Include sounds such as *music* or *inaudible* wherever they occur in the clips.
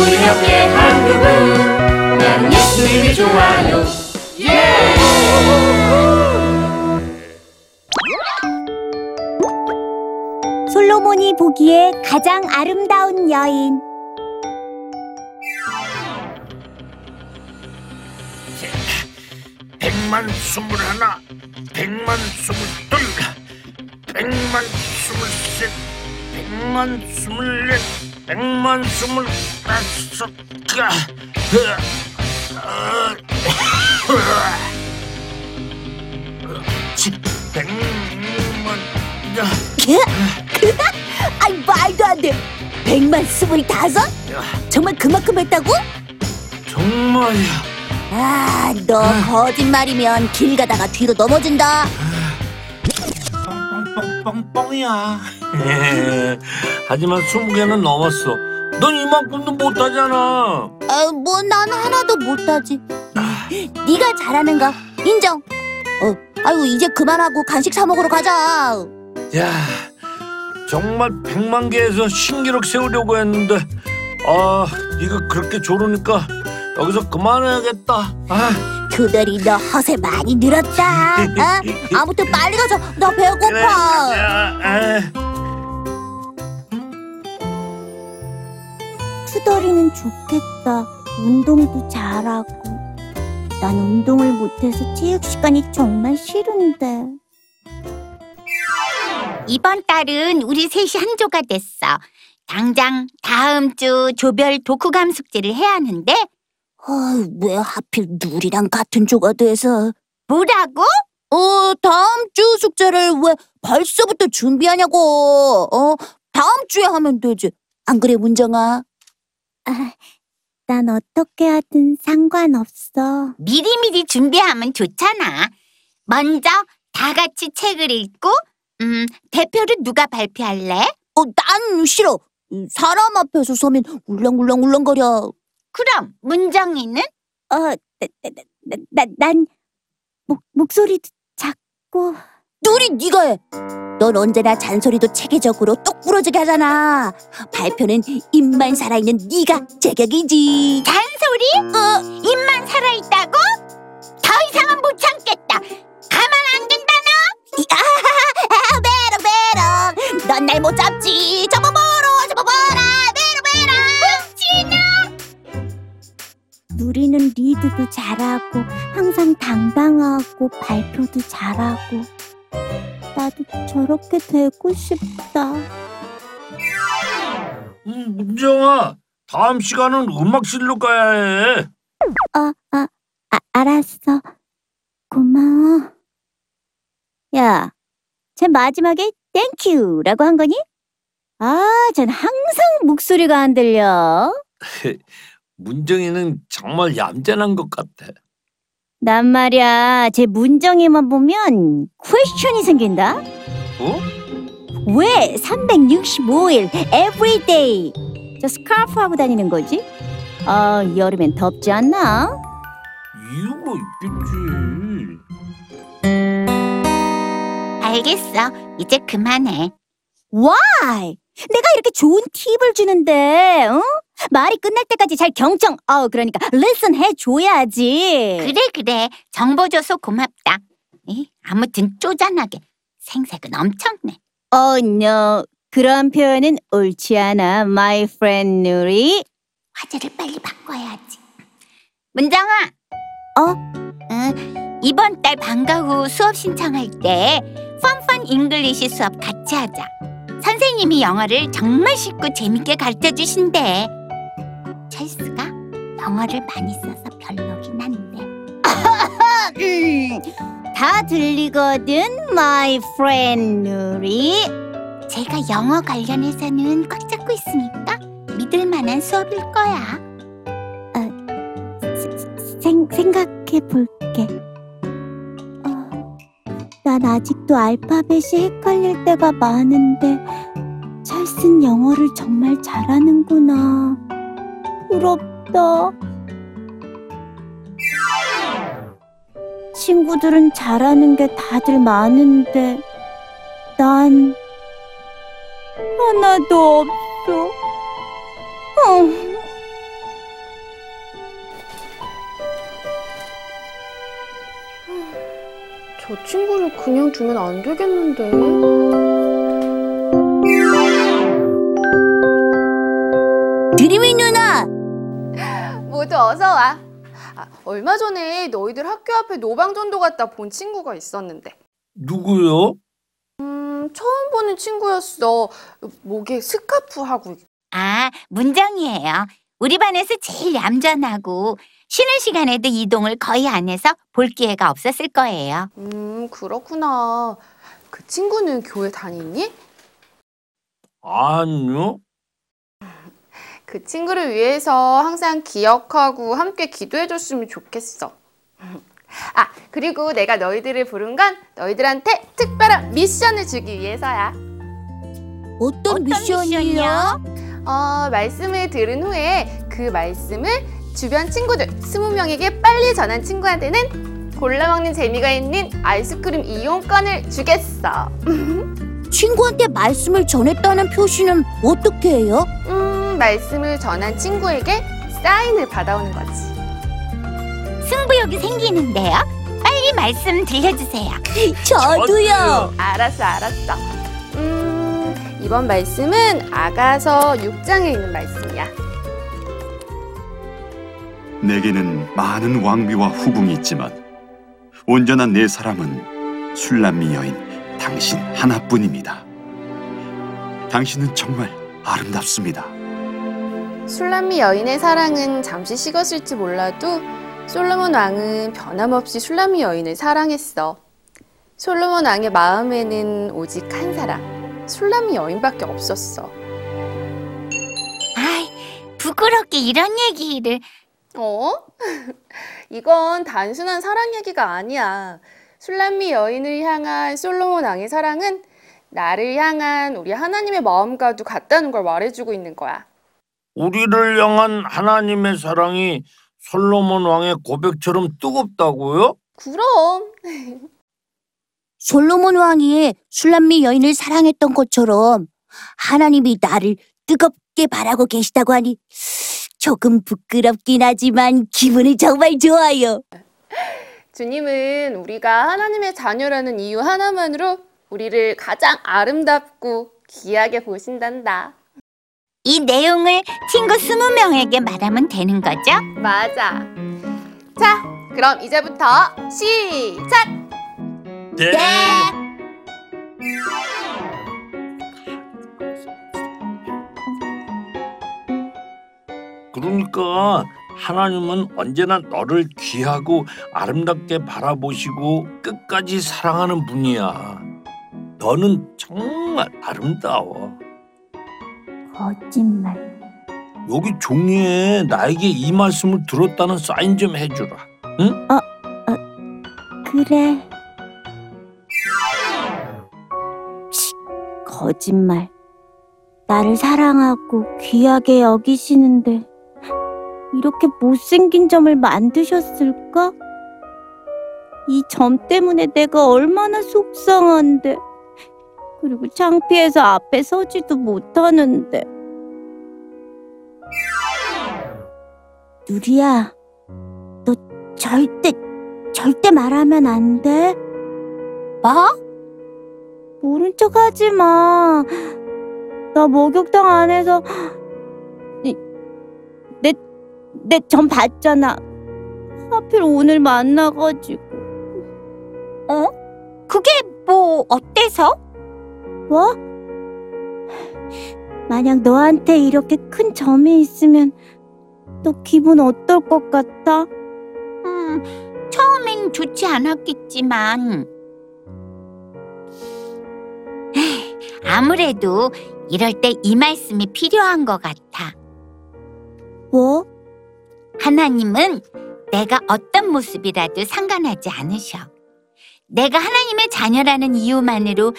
우리 함께 한국은 나는 예수님이 좋아요. 예! 솔로몬이 보기에 가장 아름다운 여인. 백만 스물하나 백만 스물둘 백만 스물셋. 백만 스물 넷, 백만 스물 다섯. 가. 어, 지, 백만. 예? 아이 말도 안 돼 백만 스물다섯? 정말 그만큼 했다고? 정말이야. 아 너 거짓말이면 길 가다가 뒤로 넘어진다 뻥뻥뻥뻥뻥이야. 하지만 스무 개는 넘었어. 넌 이만큼도 못하잖아. 아 뭐 난 하나도 못하지 네가 잘하는 거 인정 어 아이고 이제 그만하고 간식 사 먹으러 가자 야, 정말 백만 개에서 신기록 세우려고 했는데, 아, 네가 그렇게 조르니까 여기서 그만해야겠다. 아, 그들이 너 허세 많이 늘었다 아, 아무튼 빨리 가자 나. 배고파. 투덜이는 좋겠다. 운동도 잘하고. 난 운동을 못해서 체육 시간이 정말 싫은데. 이번 달은 우리 셋이 한 조가 됐어. 당장 다음 주 조별 독후감 숙제를 해야 하는데 아, 왜 하필 누리랑 같은 조가 돼서? 뭐라고? 어, 다음 주 숙제를 왜 벌써부터 준비하냐고. 어, 다음 주에 하면 되지. 안 그래, 문정아? 아, 난 어떻게 하든 상관없어. 미리미리 준비하면 좋잖아. 먼저 다 같이 책을 읽고 음, 대표를 누가 발표할래? 어, 난 싫어. 사람 앞에서 서면 울렁울렁울렁거려. 그럼 문정이는? 어, 나, 나, 나, 나, 난 목, 목소리도 작고 누리 네가 해. 넌 언제나 잔소리도 체계적으로 똑 부러지게 하잖아. 발표는 입만 살아있는 네가 제격이지. 잔소리? 어, 입만 살아있다고? 더 이상은 못 참겠다. 가만 안 둔다 너. 아, *laughs* 베로 베로. 넌날 못 잡지. 저 누리는 리드도 잘하고 항상 당당하고 발표도 잘하고 나도 저렇게 되고 싶다. 음, 문정아, 다음 시간은 음악실로 가야 해. 어, 아, 아, 알았어. 고마워. 야, 쟤 마지막에 thank you라고 한 거니? 아, 전 항상 목소리가 안 들려. *laughs* 문정이는 정말 얌전한 것 같아. 난 말이야, 제 문정이만 보면 퀘스천이 생긴다. 어? 왜 365일 everyday 저 스카프 하고 다니는 거지? 아, 여름엔 덥지 않나? 이유가 있겠지. 알겠어. 이제 그만해. Why? 내가 이렇게 좋은 팁을 주는데, 어? 말이 끝날 때까지 잘 경청, 어, 그러니까 listen 해줘야지. 그래 그래. 정보 줘서 고맙다. 이, 아무튼 쪼잔하게. 생색은 엄청내. Oh no, 그런 표현은 옳지 않아, my friend 누리. 화제를 빨리 바꿔야지. 문정아. 어? 응. 이번 달 방과 후 수업 신청할 때 fun fun English 수업 같이 하자. 선생님이 영어를 정말 쉽고 재밌게 가르쳐 주신대. 찰스가 영어를 많이 써서 별로긴 한데. 음, *laughs* 다 들리거든, my friend 누리. 제가 영어 관련해서는 꽉 잡고 있으니까 믿을 만한 수업일 거야. 생, 생각해 볼게. 어, 난 아직도 알파벳이 헷갈릴 때가 많은데, 찰슨 영어를 정말 잘하는구나. 부럽다. 친구들은 잘하는 게 다들 많은데 난 하나도 없어. 응. 저 친구를 그냥 두면 안 되겠는데. 드림의 눈 어서 와. 아, 얼마 전에 너희들 학교 앞에 노방전도 갔다 본 친구가 있었는데. 누구요? 음, 처음 보는 친구였어. 목에 스카프 하고. 아, 문정이에요. 우리 반에서 제일 얌전하고 쉬는 시간에도 이동을 거의 안 해서 볼 기회가 없었을 거예요. 음, 그렇구나. 그 친구는 교회 다니니? 아니요. 그 친구를 위해서 항상 기억하고 함께 기도해줬으면 좋겠어. *laughs* 아, 그리고 내가 너희들을 부른 건 너희들한테 특별한 미션을 주기 위해서야. 어떤, 미션이요? 어, 말씀을 들은 후에 그 말씀을 주변 친구들 20명에게 빨리 전한 친구한테는 골라 먹는 재미가 있는 아이스크림 이용권을 주겠어. *laughs* 친구한테 말씀을 전했다는 표시는 어떻게 해요? 음, 말씀을 전한 친구에게 사인을 받아오는 거지. 승부욕이 생기는데요. 빨리 말씀 들려주세요. *laughs* 저도요. 알았어, 알았어. 음, 이번 말씀은 아가서 6장에 있는 말씀이야. 내게는 많은 왕비와 후궁이 있지만 온전한 내 사람은 술람미 여인 당신 하나뿐입니다. 당신은 정말 아름답습니다. 술람미 여인의 사랑은 잠시 식었을지 몰라도 솔로몬 왕은 변함없이 술람미 여인을 사랑했어. 솔로몬 왕의 마음에는 오직 한 사람, 술람미 여인밖에 없었어. 아이, 부끄럽게 이런 얘기를. 어? *laughs* 이건 단순한 사랑 얘기가 아니야. 술람미 여인을 향한 솔로몬 왕의 사랑은 나를 향한 우리 하나님의 마음과도 같다는 걸 말해주고 있는 거야. 우리를 향한 하나님의 사랑이 솔로몬 왕의 고백처럼 뜨겁다고요? 그럼 *laughs* 솔로몬 왕이 술람미 여인을 사랑했던 것처럼 하나님이 나를 뜨겁게 바라고 계시다고 하니 조금 부끄럽긴 하지만 기분이 정말 좋아요. *laughs* 주님은 우리가 하나님의 자녀라는 이유 하나만으로 우리를 가장 아름답고 귀하게 보신단다. 이 내용을 친구 20명에게 말하면 되는 거죠? 맞아. 자, 그럼 이제부터 시작! 네. 그러니까 하나님은 언제나 너를 귀하고 아름답게 바라보시고 끝까지 사랑하는 분이야. 너는 정말 아름다워. 거짓말. 여기 종이에 나에게 이 말씀을 들었다는 사인 좀 해주라. 그래. 치, 거짓말. 나를 사랑하고 귀하게 여기시는데 이렇게 못생긴 점을 만드셨을까? 이 점 때문에 내가 얼마나 속상한데. 그리고 창피해서 앞에 서지도 못하는데. 누리야, 너 절대 절대 말하면 안 돼. 뭐? 모른 척 하지 마. 나 목욕탕 안에서 내점 봤잖아. 하필 오늘 만나가지고. 어? 그게 뭐 어때서? 뭐? 만약 너한테 이렇게 큰 점이 있으면 너 기분 어떨 것 같아? 음, 처음엔 좋지 않았겠지만 에이, 아무래도 이럴 때 이 말씀이 필요한 것 같아. 뭐? 하나님은 내가 어떤 모습이라도 상관하지 않으셔. 내가 하나님의 자녀라는 이유만으로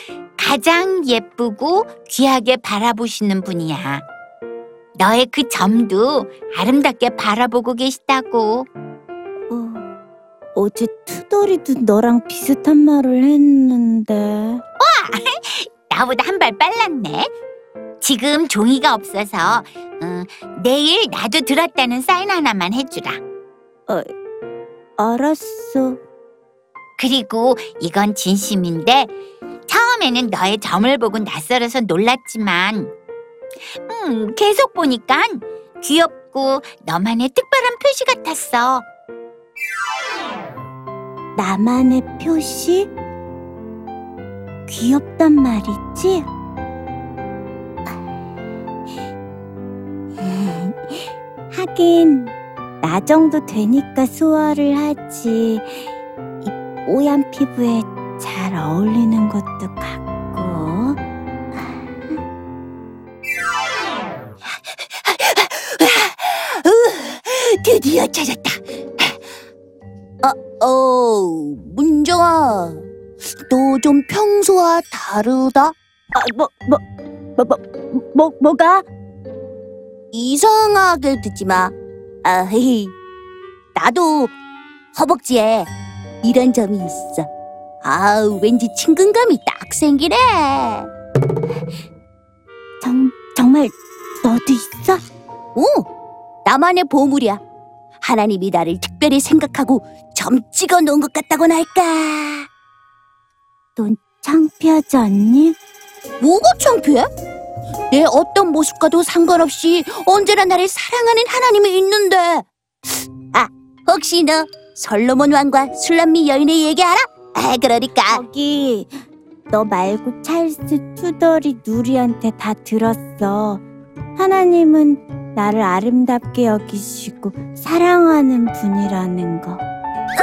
가장 예쁘고 귀하게 바라보시는 분이야. 너의 그 점도 아름답게 바라보고 계시다고. 어, 어제 투덜이도 너랑 비슷한 말을 했는데. *laughs* 나보다 한 발 빨랐네. 지금 종이가 없어서 음, 내일 나도 들었다는 사인 하나만 해주라. 알았어. 그리고 이건 진심인데 처음에는 너의 점을 보고 낯설어서 놀랐지만 음, 계속 보니까 귀엽고 너만의 특별한 표시 같았어. 나만의 표시? 귀엽단 말이지? 하긴 나 정도 되니까 수화를 하지 이 뽀얀 피부에 잘 어울리는 것도 같고 드디어 찾았다 어, 어, 문정아 너 좀 평소와 다르다? 아, 뭐, 뭐, 뭐, 뭐, 뭐, 뭐가? 이상하게 듣지 마. 아, 헤이. 나도 허벅지에 이런 점이 있어. 아, 왠지 친근감이 딱 생기네. 정, 정말 너도 있어? 오, 나만의 보물이야. 하나님이 나를 특별히 생각하고 점 찍어 놓은 것 같다고나 할까. 넌 창피하지 않니? 뭐가 창피해? 내 어떤 모습과도 상관없이 언제나 나를 사랑하는 하나님이 있는데. 아, 혹시 너 솔로몬 왕과 술람미 여인의 얘기 알아? 아, 그러니까. 거기 너 말고 찰스, 투덜이, 누리한테 다 들었어. 하나님은 나를 아름답게 여기시고 사랑하는 분이라는 거.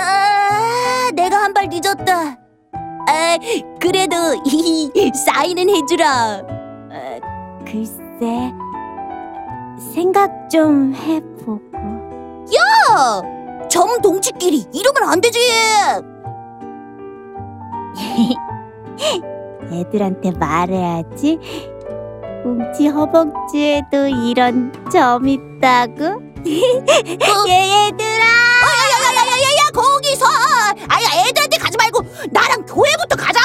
아, 내가 한 발 늦었다. 아, 그래도 이 사인은 해주라. 아, 글쎄, 생각 좀 해보고. 야, 점 동치끼리 이러면 안 되지. *laughs* 애들한테 말해야지. 뭉치 허벅지에도 이런 점 있다고? *laughs* 얘 얘들아! 야야야야야야 거기서! 아야 애들한테 가지 말고 나랑 교회부터 가자!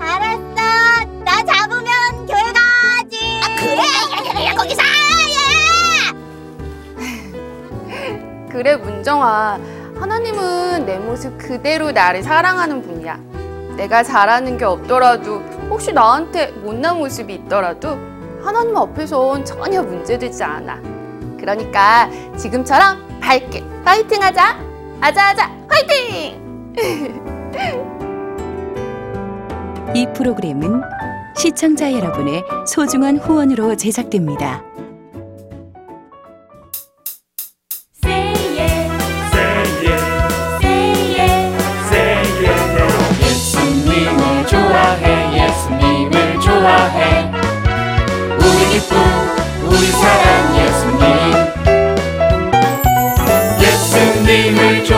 알았어. 나 잡으면 교회 가지. 아 그래? 야야야 거기서! 그래, 문정아. 하나님은 내 모습 그대로 나를 사랑하는 분이야. 내가 잘하는 게 없더라도, 혹시 나한테 못난 모습이 있더라도, 하나님 앞에선 전혀 문제되지 않아. 그러니까 지금처럼 밝게 파이팅 하자! 아자아자, 파이팅! 이 프로그램은 시청자 여러분의 소중한 후원으로 제작됩니다.